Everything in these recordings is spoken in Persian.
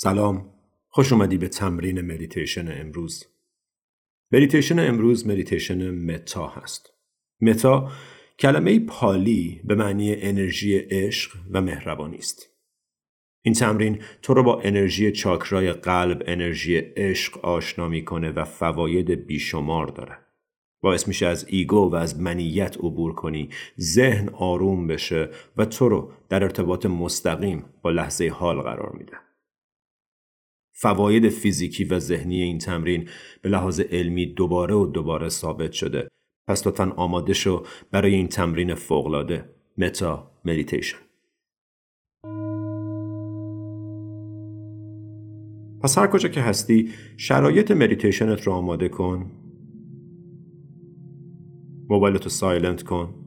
سلام. خوش اومدی به تمرین مدیتیشن امروز. مدیتیشن امروز مدیتیشن متا هست. متا کلمه پالی به معنی انرژی عشق و مهربانی است. این تمرین تو رو با انرژی چاکرای قلب انرژی عشق آشنا می‌کنه و فواید بیشمار داره. باعث میشه از ego و از منیت عبور کنی ذهن آروم بشه و تو رو در ارتباط مستقیم با لحظه حال قرار میده. فواید فیزیکی و ذهنی این تمرین به لحاظ علمی دوباره و دوباره ثابت شده. پس لطفا آماده شو برای این تمرین فوق‌العاده متا مدیتیشن. پس هر کجا که هستی شرایط مدیتیشنت رو آماده کن. موبایلتو سایلنت کن.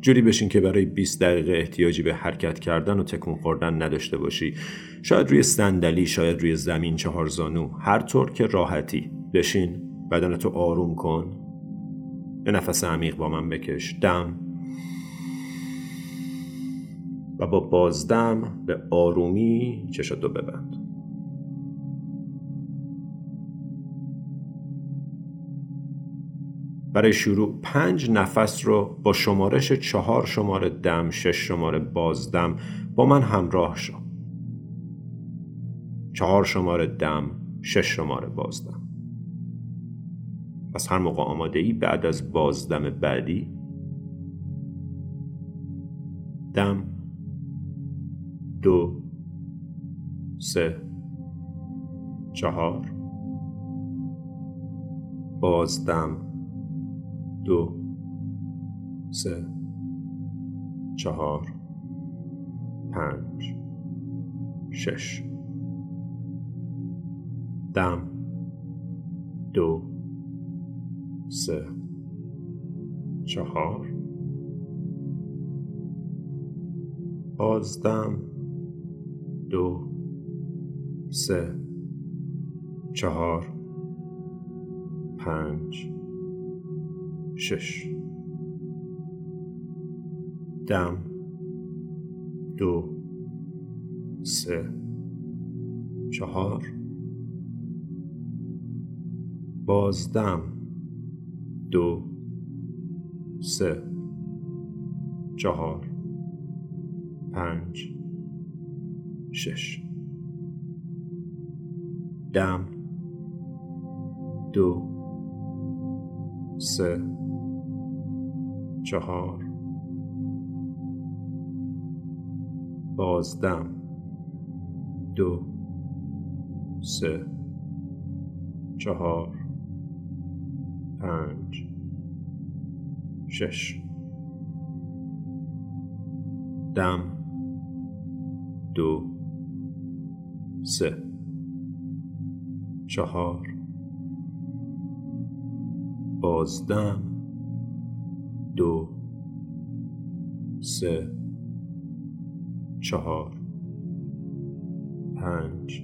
جوری بشین که برای 20 دقیقه احتیاجی به حرکت کردن و تکون خوردن نداشته باشی. شاید روی صندلی شاید روی زمین چهار زانو. هر طور که راحتی. بشین بدنتو آروم کن. به نفس عمیق با من بکش. دم. و با بازدم به آرومی چشاتو ببند. برای شروع پنج نفس رو با شمارش چهار شماره دم شش شماره بازدم با من همراه شو. چهار شماره دم شش شماره بازدم. پس هر موقع آماده ای بعد از بازدم بعدی دم دو سه چهار بازدم دو سه چهار پنج شش. دم. دو سه چهار. بازدم دو سه چهار پنج شش. دم. دو. سه. چهار. بازدم. دو. سه. چهار. پنج. شش. دم. دو. سه. چهار. بازدم. دو. سه. چهار. پنج. شش. دم. دو. سه. چهار. بازدم. دو سه چهار پنج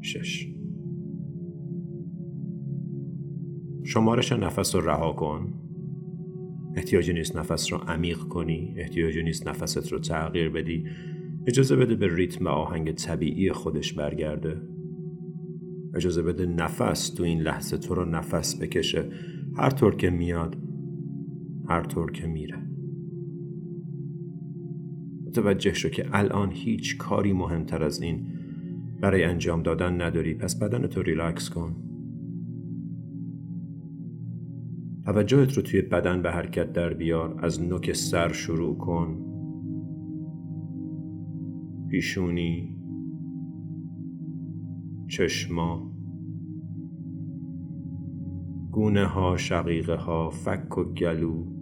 شش. شمارش نفس رو رها کن. احتیاجی نیست نفس رو عمیق کنی. احتیاجی نیست نفست رو تغییر بدی. اجازه بده به ریتم آهنگ طبیعی خودش برگرده. اجازه بده نفس تو این لحظه تو رو نفس بکشه. هر طور که میاد هر طور که میره. متوجه شو که الان هیچ کاری مهمتر از این برای انجام دادن نداری. پس بدن تو ریلکس کن. توجهت رو توی بدن به حرکت در بیار. از نوک سر شروع کن. پیشونی. چشما. گونه ها شقیقه ها فک و گلو.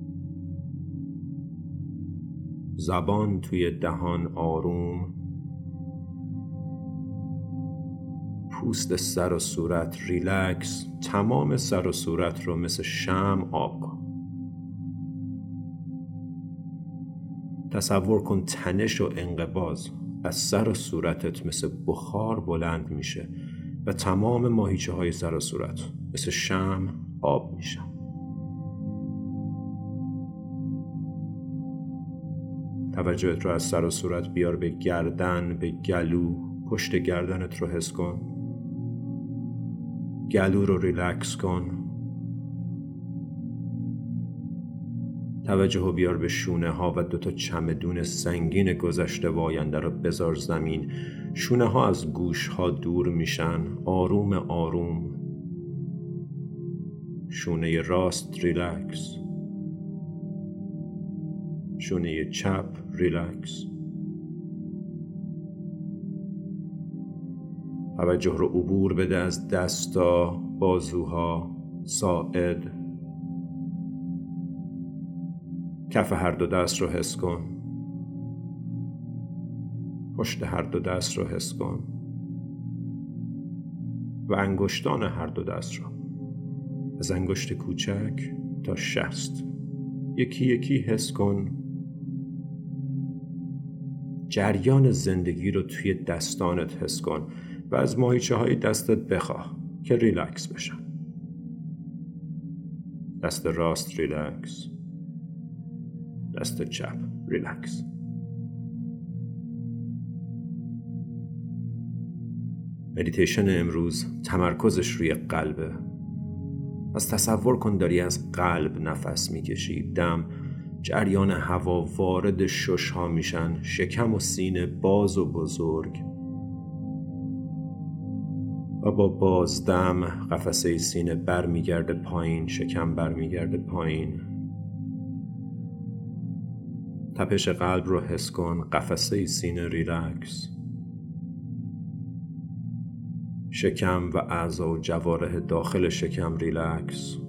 زبان توی دهان آروم. پوست سر و صورت ریلکس تمام سر و صورت رو مثل شم آب کن. تصور کن تنش و انقباز از سر و صورتت مثل بخار بلند میشه و تمام ماهیچه های سر و صورت مثل شم آب میشن. توجهت رو از سر و صورت بیار به گردن به گلو. پشت گردنت رو حس کن. گلو رو ریلکس کن. توجه رو بیار به شونه ها و دوتا چمدون سنگین گذشته و آینده رو بذار زمین. شونه ها از گوش ها دور میشن. آروم آروم. شونه راست ریلکس. شونه چپ ریلکس. توجه رو عبور بده از دستا بازوها ساعد. کف هر دو دست رو حس کن. پشت هر دو دست رو حس کن. و انگشتان هر دو دست رو. از انگشت کوچک تا شست. یکی یکی حس کن. جریان زندگی رو توی دستانت حس کن و از ماهیچه های دستت بخواه که ریلکس بشن. دست راست ریلکس. دست چپ ریلکس. مدیتیشن امروز تمرکزش روی قلبه. از تصور کن داری از قلب نفس می‌کشی. دم جریان هوا وارد شش ها میشن شکم و سینه باز و بزرگ. و با بازدم قفسه سینه برمیگرده پایین شکم برمیگرده پایین. تپش قلب رو حس کن قفسه سینه ریلکس. شکم و اعضا و جوارح داخل شکم ریلکس.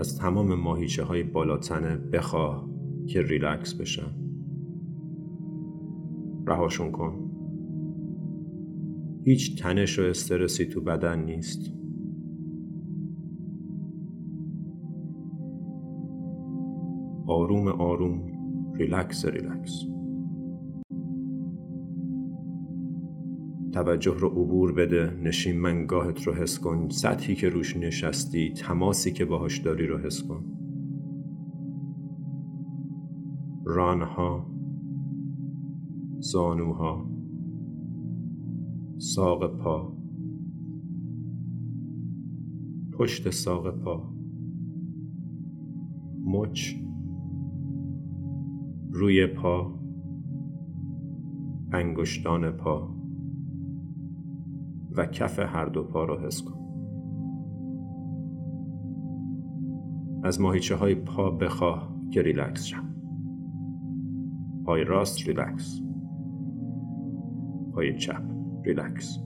از تمام ماهیچه های بالاتنه بخواه که ریلکس بشن رهاشون کن. هیچ تنش و استرسی تو بدن نیست. آروم آروم ریلکس ریلکس. توجه رو عبور بده. نشیمنگاهت رو حس کن. سطحی که روش نشستی تماسی که باهاش داری رو حس کن. رانها زانوها ساق پا پشت ساق پا مچ روی پا انگشتان پا. و کف هر دو پا را حس کن. از ماهیچه های پا بخواه که ریلکس شن. پای راست ریلکس. پای چپ ریلکس.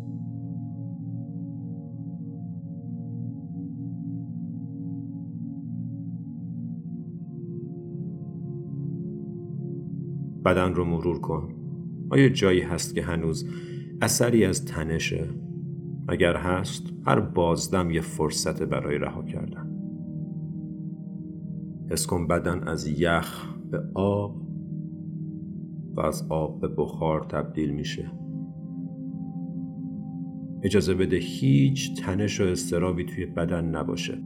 بدن رو مرور کن. آیا جایی هست که هنوز اثری از تنشه اگر هست هر بازدم یه فرصت برای رها کردن. حس کن بدن از یخ به آب و از آب به بخار تبدیل میشه. اجازه بده هیچ تنش و استرابی توی بدن نباشه.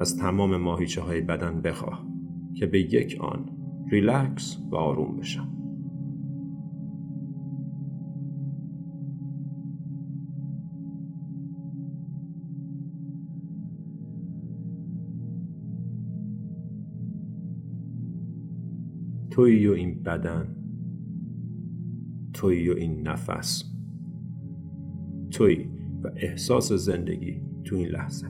از تمام ماهیچه های بدن بخواه که به یک آن ریلکس و آروم بشن تویی و این بدن تویی و این نفس. تویی و احساس زندگی تو این لحظه.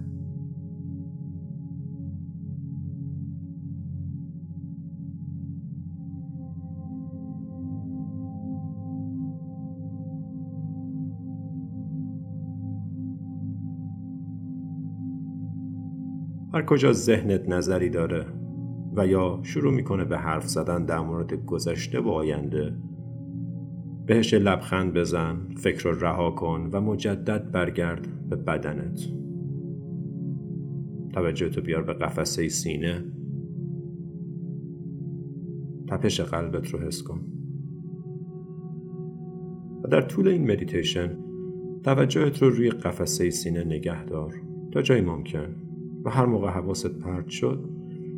هر کجا ذهنت نظری داره و یا شروع می‌کنه به حرف زدن در مورد گذشته و آینده. بهش لبخند بزن فکر رو رها کن و مجدد برگرد به بدنت. توجه تو بیار به قفسه سینه. تپش قلبت رو حس کن. و در طول این مدیتیشن توجهت رو روی قفسه سینه نگه دار تا جای ممکن. و هر موقع حواست پرت شد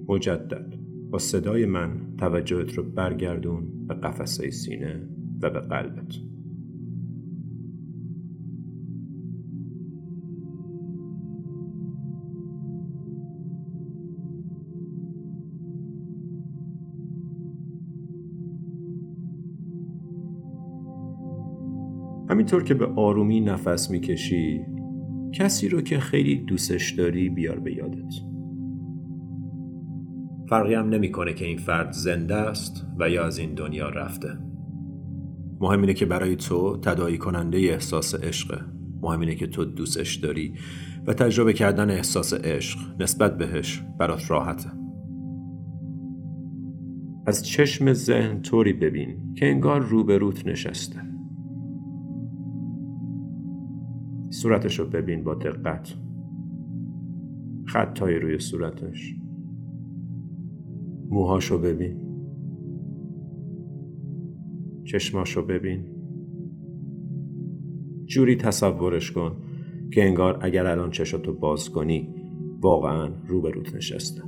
مجدد. با صدای من توجهت رو برگردون به قفسه سینه و به قلبت. همینطور که به آرومی نفس می‌کشی کسی رو که خیلی دوستش داری بیار به یادت. فرقی هم نمی‌کنه که این فرد زنده است و یا از این دنیا رفته. مهم اینه که برای تو تدایی کننده احساس عشقه مهم اینه که تو دوستش داری و تجربه کردن احساس عشق نسبت بهش برات راحته. از چشم ذهن طوری ببین که انگار روبروت نشسته. صورتش رو ببین با دقت. خطای روی صورتش. موهاشو ببین. چشماشو ببین. جوری تصورش کن که انگار اگر الان چشاتو باز کنی واقعا روبروت نشسته.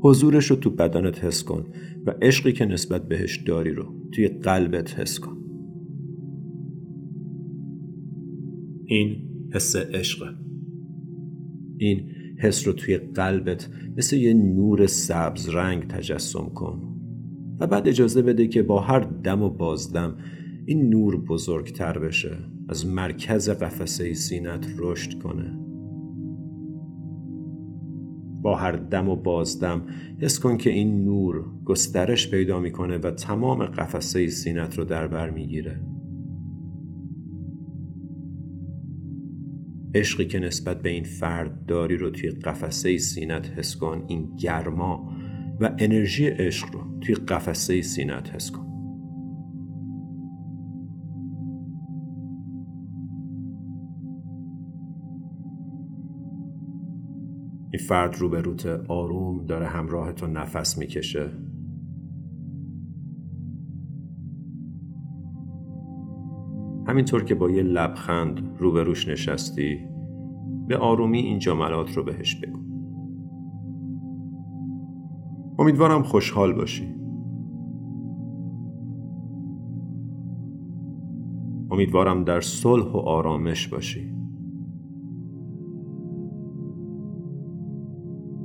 حضورش رو تو بدنت حس کن و عشقی که نسبت بهش داری رو توی قلبت حس کن. این حس عشقه. این حس رو توی قلبت مثل یه نور سبز رنگ تجسم کن. و بعد اجازه بده که با هر دم و بازدم این نور بزرگتر بشه از مرکز قفسه سینت رشد کنه. با هر دم و بازدم حس کن که این نور گسترش پیدا می‌کنه و تمام قفسه سینت رو در بر می‌گیره. عشقی که نسبت به این فرد داری رو توی قفسه سینت حس کن این گرما و انرژی عشق رو توی قفسه سینت حس کن. این فرد رو به روت آروم داره همراه تو نفس می‌کشه. همینطور که با یه لبخند روبروش نشستی به آرومی این جملات رو بهش بگو. امیدوارم خوشحال باشی. امیدوارم در صلح و آرامش باشی.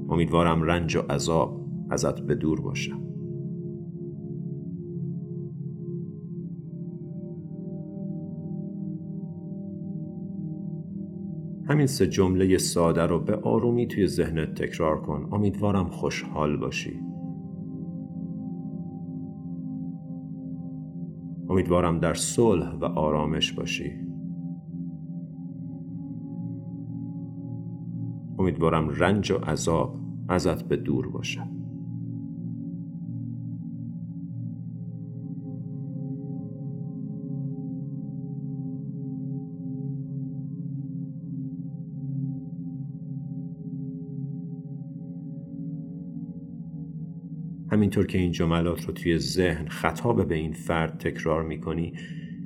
امیدوارم رنج و عذاب ازت به دور باشم همین سه جمله ساده رو به آرومی توی ذهنت تکرار کن. امیدوارم خوشحال باشی. امیدوارم در صلح و آرامش باشی. امیدوارم رنج و عذاب ازت به دور باشد همینطور که این جملات رو توی ذهن خطاب به این فرد تکرار می‌کنی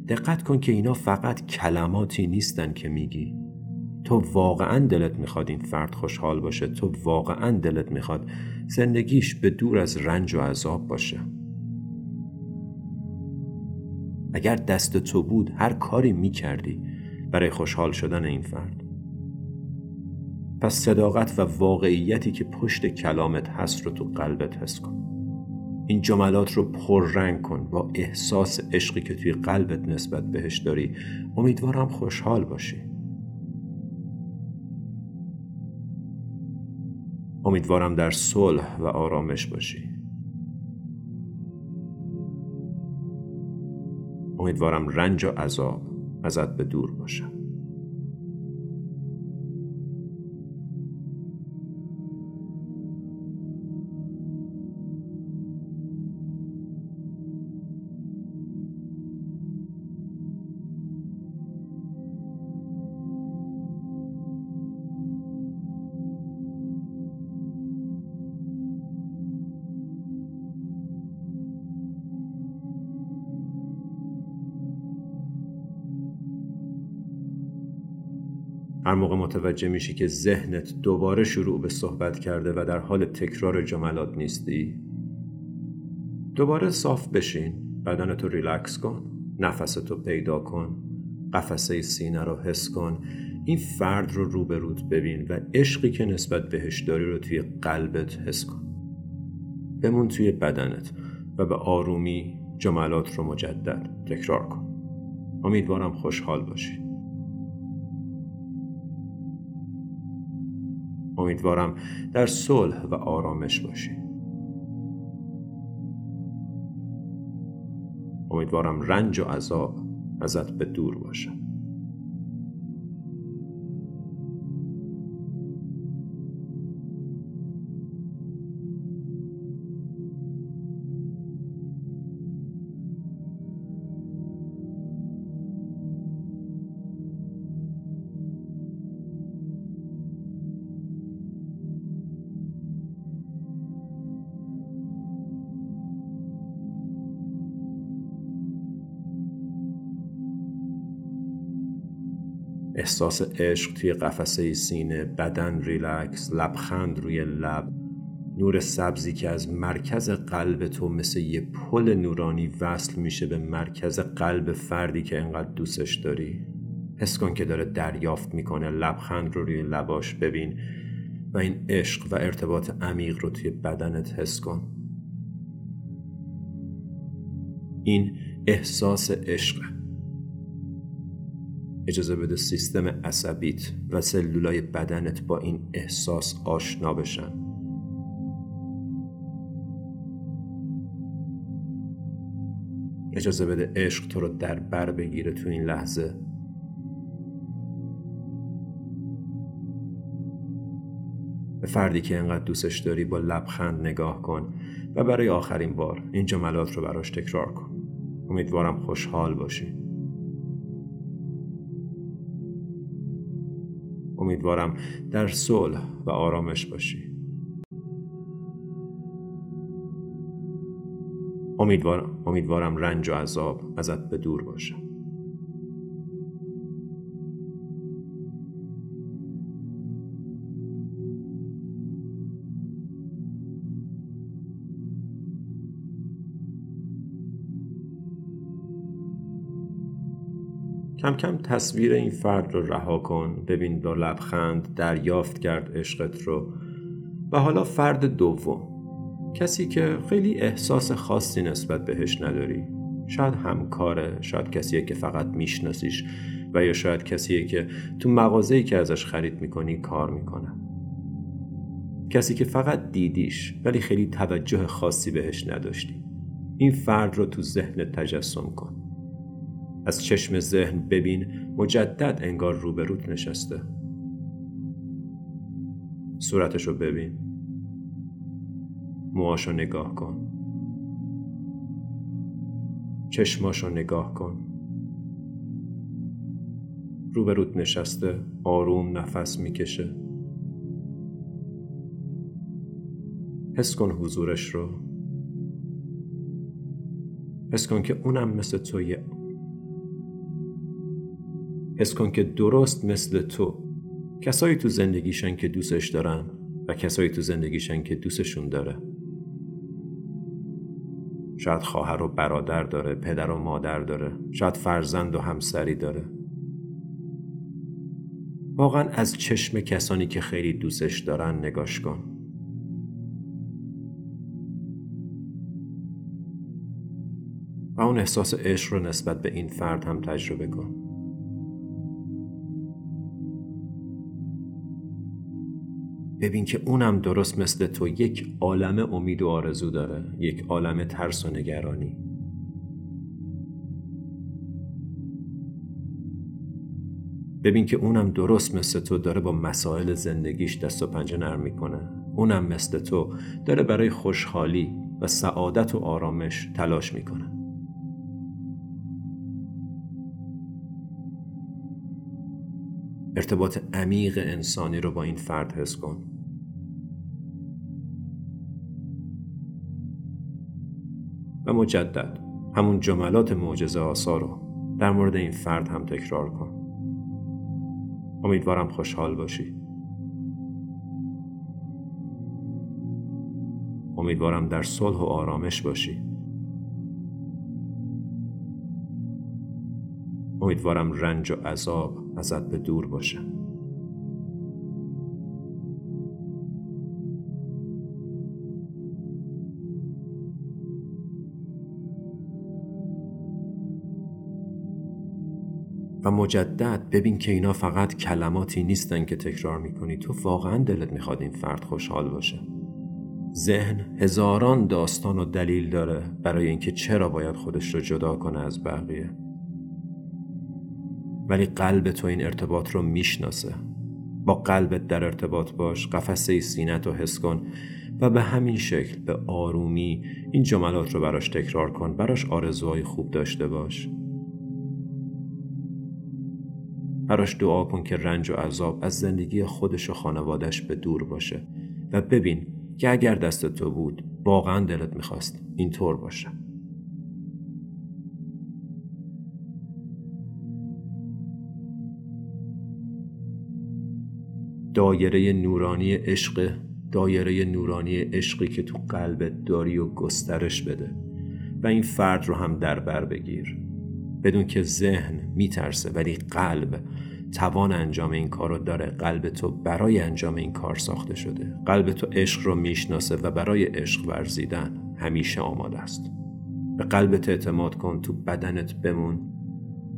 دقت کن که اینا فقط کلماتی نیستن که میگی. تو واقعا دلت می‌خواد این فرد خوشحال باشه تو واقعا دلت می‌خواد زندگیش به دور از رنج و عذاب باشه. اگر دست تو بود هر کاری می‌کردی برای خوشحال شدن این فرد. پس صداقت و واقعیتی که پشت کلامت هست رو تو قلبت حس کن. این جملات رو پررنگ کن. با احساس عشقی که توی قلبت نسبت بهش داری امیدوارم خوشحال باشی. امیدوارم در صلح و آرامش باشی. امیدوارم رنج و عذاب ازت به دور باشم. هر موقع متوجه میشی که ذهنت دوباره شروع به صحبت کرده و در حال تکرار جملات نیستی دوباره صاف بشین بدنتو ریلکس کن نفستو پیدا کن قفسه سینه رو حس کن این فرد رو روبروت ببین و عشقی که نسبت بهش داری رو توی قلبت حس کن. بمون توی بدنت و به آرومی جملات رو مجدد تکرار کن. امیدوارم خوشحال باشی. امیدوارم در صلح و آرامش باشی. امیدوارم رنج و عذاب ازت به دور باشه. احساس عشق توی قفسه سینه بدن ریلکس لبخند روی لب نور سبزی که از مرکز قلب تو مثل یه پل نورانی وصل میشه به مرکز قلب فردی که انقدر دوستش داری. حس کن که داره دریافت می‌کنه لبخند رو روی لباش ببین و این عشق و ارتباط عمیق رو توی بدنت حس کن. این احساس عشقه اجازه بده سیستم عصبیت و سلولای بدنت با این احساس آشنا بشن. اجازه بده عشق تو رو در بر بگیره تو این لحظه. به فردی که انقدر دوستش داری با لبخند نگاه کن و برای آخرین بار این جملات رو براش تکرار کن. امیدوارم خوشحال باشی. امیدوارم در صلح و آرامش باشی. امیدوارم, امیدوارم رنج و عذاب ازت به دور باشه. کم کم تصویر این فرد رو رها کن ببین با لبخند دریافت کرد عشقت رو. و حالا فرد دوم کسی که خیلی احساس خاصی نسبت بهش نداری. شاید همکاره شاید کسیه که فقط میشناسیش و یا شاید کسیه که تو مغازه‌ای که ازش خرید می‌کنی کار می‌کنه. کسی که فقط دیدیش ولی خیلی توجه خاصی بهش نداشتی. این فرد رو تو ذهن تجسم کن. از چشم ذهن ببین مجدد انگار روبروت نشسته. صورتشو ببین. موهاشو نگاه کن. چشماشو نگاه کن. روبروت نشسته آروم نفس می‌کشه. حس کن حضورش رو. حس کن که اونم مثل توی حس کن که درست مثل تو. کسایی تو زندگیشن که دوستش دارن و کسایی تو زندگیشن که دوستشون داره. شاید خواهر و برادر داره پدر و مادر داره شاید فرزند و همسری داره. واقعا از چشم کسانی که خیلی دوستش دارن نگاش کن. و اون احساس عشق رو نسبت به این فرد هم تجربه کن. ببین که اونم درست مثل تو یک عالم امید و آرزو داره یک عالم ترس و نگرانی. ببین که اونم درست مثل تو داره با مسائل زندگیش دست و پنجه نرم می‌کنه. اونم مثل تو داره برای خوشحالی و سعادت و آرامش تلاش می‌کنه. ارتباط عمیق انسانی رو با این فرد حس کن. مجدد. همون جملات معجزه آسا رو در مورد این فرد هم تکرار کن. امیدوارم خوشحال باشی. امیدوارم در صلح و آرامش باشی. امیدوارم رنج و عذاب ازت به دور باشه. و مجدد ببین که اینا فقط کلماتی نیستن که تکرار می‌کنی. تو واقعا دلت می‌خواد این فرد خوشحال باشه. ذهن هزاران داستان و دلیل داره برای اینکه چرا باید خودش رو جدا کنه از بقیه. ولی قلب تو این ارتباط رو می‌شناسه. با قلبت در ارتباط باش قفسه سینت رو حس کن و به همین شکل به آرومی این جملات رو براش تکرار کن براش آرزوهای خوب داشته باش. براش دعا کن که رنج و عذاب از زندگی خودش و خانوادش به دور باشه. و ببین که اگر دست تو بود واقعا دلت می‌خواست اینطور باشه. دایره نورانی عشق دایره نورانی عشقی که تو قلبت داری و گسترش بده. و این فرد رو هم در بر بگیر. بدون که ذهن میترسه ولی قلب توان انجام این کار رو داره. قلب تو برای انجام این کار ساخته شده. قلب تو عشق رو می‌شناسه و برای عشق ورزیدن همیشه آماده است. به قلبت اعتماد کن تو بدنت بمون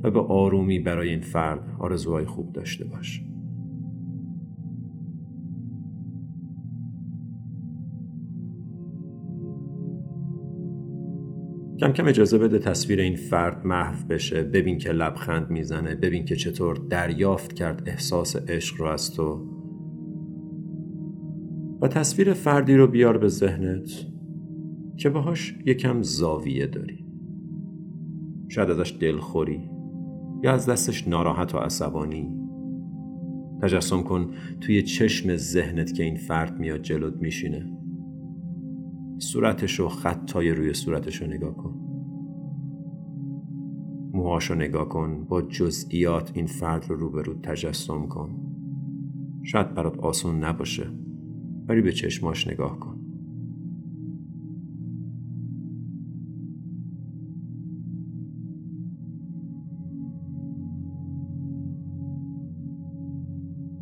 و به آرومی برای این فرد آرزوهای خوب داشته باش. کم کم اجازه بده تصویر این فرد محو بشه ببین که لبخند می‌زنه ببین که چطور دریافت کرد احساس عشق رو از تو. و تصویر فردی رو بیار به ذهنت که باهاش یکم زاویه داری. شاید ازش دلخوری یا از دستش ناراحت و عصبانی. تجسم کن توی چشم ذهنت که این فرد میاد جلوت میشینه. صورتش و خطای روی صورتش رو نگاه کن. موهاش رو نگاه کن با جزئیات این فرد رو روبرو تجسم کن. شاید برات آسون نباشه ولی به چشماش نگاه کن.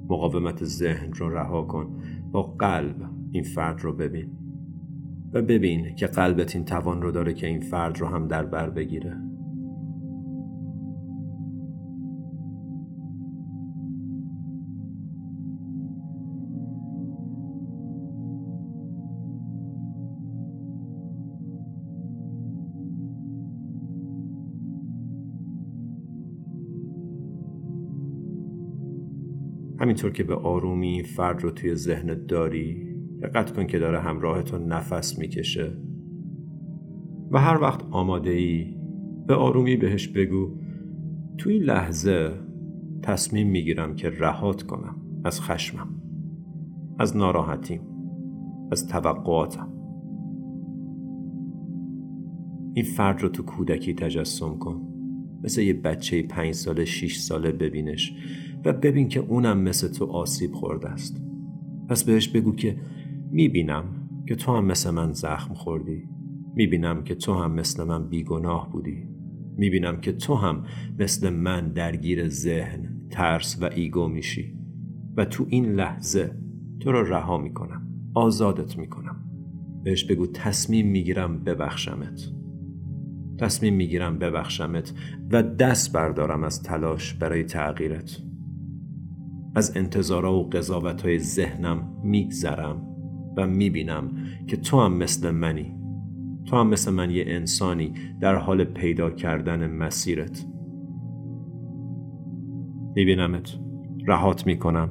مقاومت ذهن رو رها کن با قلب این فرد رو ببین. و ببین که قلبت این توان رو داره که این فرد رو هم در بر بگیره. همینطور که به آرومی فرد رو توی ذهنت داری دقت کن که داره همراهتون نفس می‌کشه. و هر وقت آماده ای به آرومی بهش بگو. تو این لحظه تصمیم می‌گیرم که رهات کنم. از خشمم از ناراحتیم از توقعاتم. این فرد رو تو کودکی تجسم کن. مثل یه بچه پنج ساله شیش ساله ببینش و ببین که اونم مثل تو آسیب خورده است. پس بهش بگو که می‌بینم که تو هم مثل من زخم خوردی. می‌بینم که تو هم مثل من بیگناه بودی. می‌بینم که تو هم مثل من درگیر ذهن ترس و ایگو میشی. و تو این لحظه تو رو رها می‌کنم. آزادت می‌کنم. بهش بگو تصمیم می‌گیرم ببخشمت. تصمیم می‌گیرم ببخشمت و دست بردارم از تلاش برای تغییرت. از انتظارا و قضاوت های ذهنم میگذرم. و می‌بینم که تو هم مثل منی. تو هم مثل من یه انسانی در حال پیدا کردن مسیرت. میبینمت. رهات می‌کنم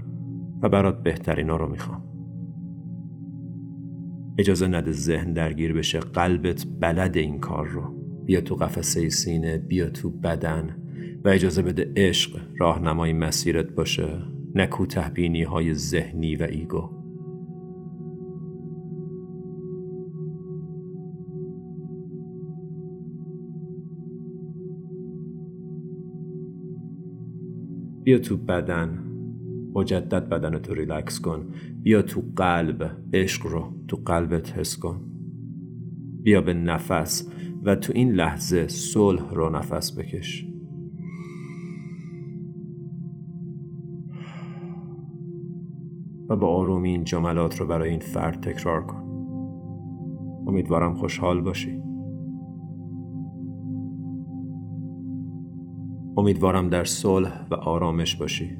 و برات بهترینا رو می‌خوام. اجازه نده ذهن درگیر بشه. قلبت بلد این کار رو. بیا تو قفسه سینه بیا تو بدن و اجازه بده عشق راهنمای مسیرت باشه. نه کوتهبینی های ذهنی و ایگو. بیا تو بدن. مجدد بدن تو ریلکس کن. بیا تو قلب. عشق رو تو قلبت حس کن. بیا به نفس و تو این لحظه صلح رو نفس بکش. و با آرومی این جملات رو برای این فرد تکرار کن. امیدوارم خوشحال باشی. امیدوارم در صلح و آرامش باشی.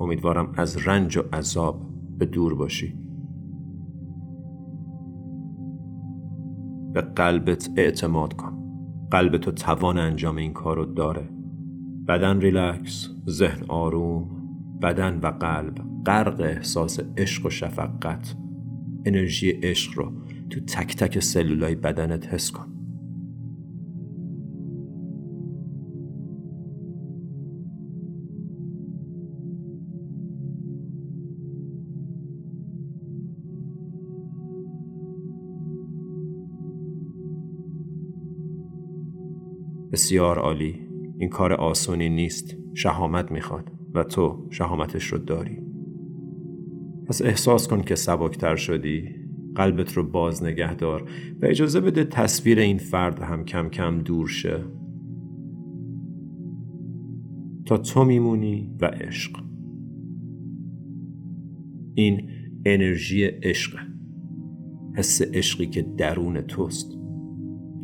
امیدوارم از رنج و عذاب به دور باشی. به قلبت اعتماد کن. قلب تو توان انجام این کار رو داره. بدن ریلکس ذهن آروم بدن و قلب. غرق احساس عشق و شفقت. انرژی عشق رو تو تک تک سلولای بدنت حس کن. بسیار عالی. این کار آسونی نیست. شهامت می‌خواد و تو شهامتش رو داری. پس احساس کن که سبکتر شدی. قلبت رو باز نگه دار و اجازه بده تصویر این فرد هم کم کم دور شه. تا تو میمونی و عشق. این انرژی عشق. حس عشقی که درون توست.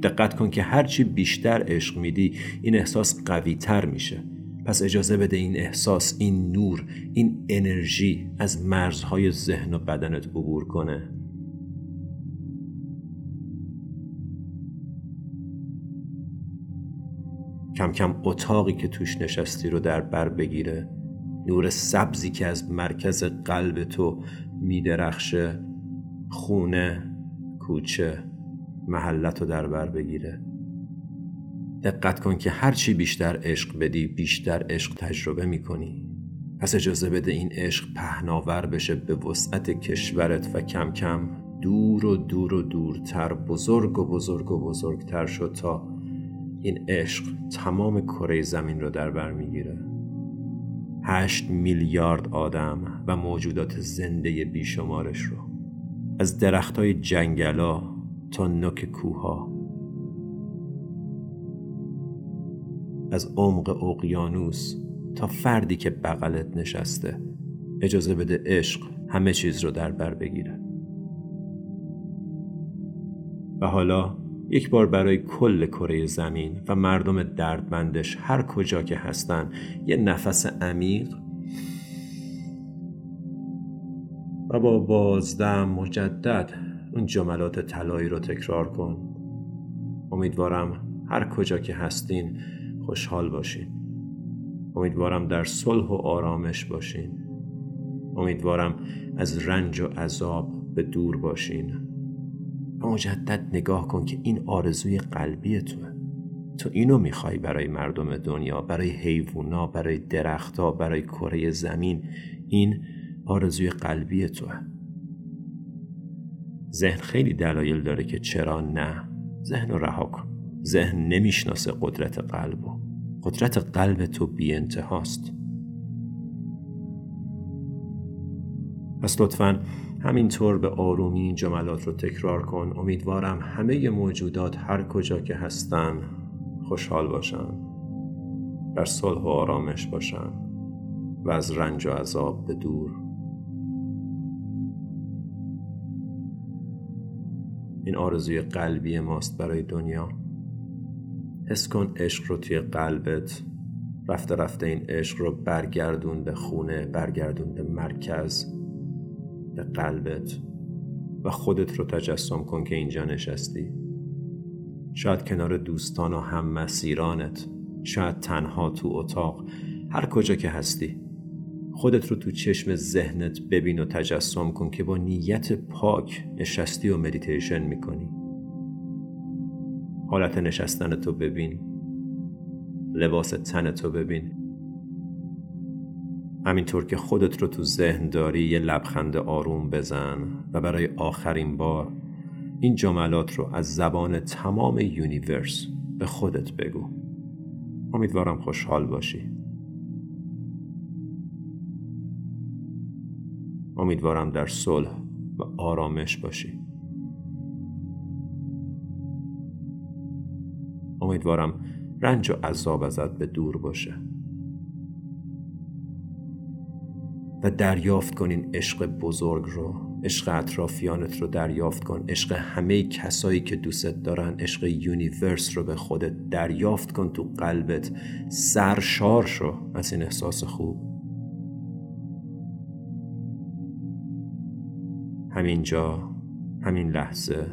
دقت کن که هرچی بیشتر عشق میدی این احساس قوی تر میشه. پس اجازه بده این احساس این نور این انرژی از مرزهای ذهن و بدنت عبور کنه. کم کم اتاقی که توش نشستی رو در بر بگیره. نور سبزی که از مرکز قلب تو میدرخشه. خونه کوچه. محلت رو در بر بگیره. دقت کن که هرچی بیشتر عشق بدی بیشتر عشق تجربه می‌کنی. پس اجازه بده این عشق پهناور بشه به وسعت کشورت و کم کم دور و دور و دورتر بزرگ و بزرگ و بزرگتر شد تا این عشق تمام کره زمین رو در بر می‌گیره. هشت میلیارد آدم و موجودات زنده بیشمارش رو. از درخت های جنگلا تا نوک کوها از عمق اقیانوس تا فردی که بغلت نشسته اجازه بده عشق همه چیز رو در بر بگیره. و حالا یک بار برای کل کره زمین و مردم دردمندش هر کجا که هستن یه نفس عمیق و با بازدم مجدد اون جملات طلایی رو تکرار کن. امیدوارم هر کجا که هستین خوشحال باشین. امیدوارم در صلح و آرامش باشین. امیدوارم از رنج و عذاب به دور باشین. و مجدد نگاه کن که این آرزوی قلبی توه. تو اینو می‌خوای برای مردم دنیا برای حیوونا برای درختها برای کره زمین. این آرزوی قلبی توه. ذهن خیلی دلایل داره که چرا نه. ذهن رو رها کن. ذهن نمی‌شناسه قدرت قلب و قدرت قلب تو بی انتهاست. پس لطفا همینطور به آرومی این جملات رو تکرار کن. امیدوارم همه موجودات هر کجا که هستن خوشحال باشن. در صلح و آرامش باشن و از رنج و عذاب به دور این آرزوی قلبی ماست برای دنیا. حس کن عشق رو توی قلبت. رفته رفته این عشق رو برگردون به خونه برگردون به مرکز به قلبت. و خودت رو تجسم کن که اینجا نشستی. شاید کنار دوستان و هم مسیرانت شاید تنها تو اتاق هر کجا که هستی. خودت رو تو چشم ذهنت ببین و تجسم کن که با نیت پاک نشستی و مدیتیشن می‌کنی. حالت نشستن تو ببین. لباس تن تو ببین. همینطور که خودت رو تو ذهن داری یه لبخند آروم بزن و برای آخرین بار این جملات رو از زبان تمام یونیورس به خودت بگو. امیدوارم خوشحال باشی. امیدوارم در صلح و آرامش باشی. امیدوارم رنج و عذاب ازت به دور باشه. و دریافت کن این عشق بزرگ رو عشق اطرافیانت رو دریافت کن. عشق همه کسایی که دوستت دارن عشق universe رو به خودت دریافت کن تو قلبت. سرشار شو از این احساس خوب. همینجا همین لحظه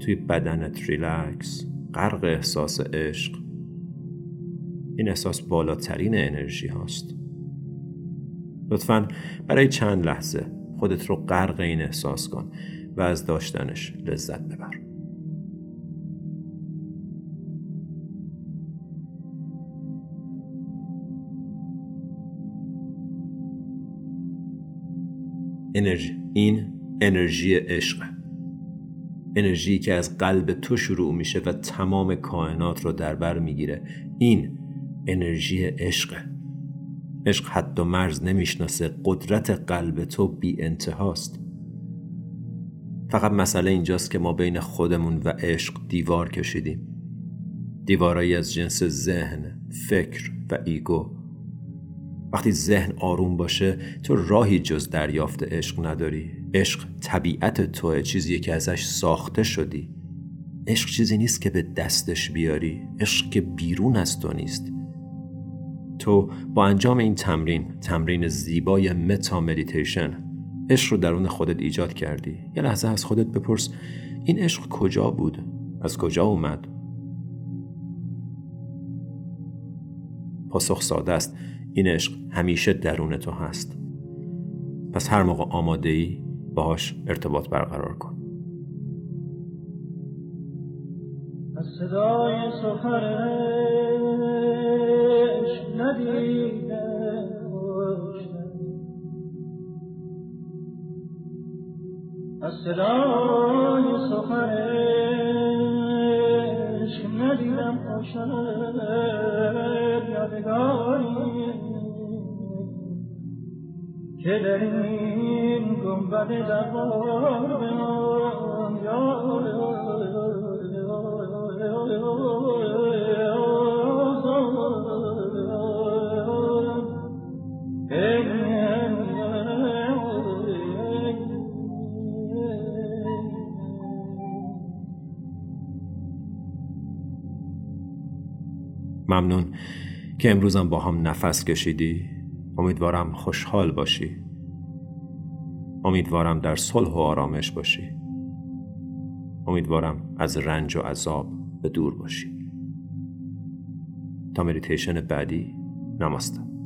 توی بدنت ریلکس غرق احساس عشق. این احساس بالاترین انرژی هاست. لطفا برای چند لحظه خودت رو غرق این احساس کن و از داشتنش لذت ببر. انرژی. این انرژی عشق. انرژی که از قلب تو شروع میشه و تمام کائنات رو در بر می‌گیره. این انرژی عشقه عشق حد و مرز نمی‌شناسه. قدرت قلب تو بی انتهاست فقط مسئله اینجاست که ما بین خودمون و عشق دیوار کشیدیم. دیوارایی از جنس ذهن، فکر و ایگو. وقتی ذهن آروم باشه تو راهی جز دریافت عشق نداری. عشق طبیعت توه چیزیه که ازش ساخته شدی. عشق چیزی نیست که به دستش بیاری عشق که بیرون از تو نیست. تو با انجام این تمرین تمرین زیبای متا مدیتیشن عشق رو درون خودت ایجاد کردی. یه لحظه از خودت بپرس این عشق کجا بود؟ از کجا اومد؟ پاسخ ساده است. این عشق همیشه درون تو هست. پس هر موقع آماده ای باهاش ارتباط برقرار کن. از صدای سخرش ندیده. از صدای سخرش ندیدم خوشم یادگاری که در این گنبد زبار به ممنون که امروزم با هم نفس کشیدی امیدوارم خوشحال باشی. امیدوارم در صلح و آرامش باشی. امیدوارم از رنج و عذاب به دور باشی. تا مدیتیشن بعدی نماستم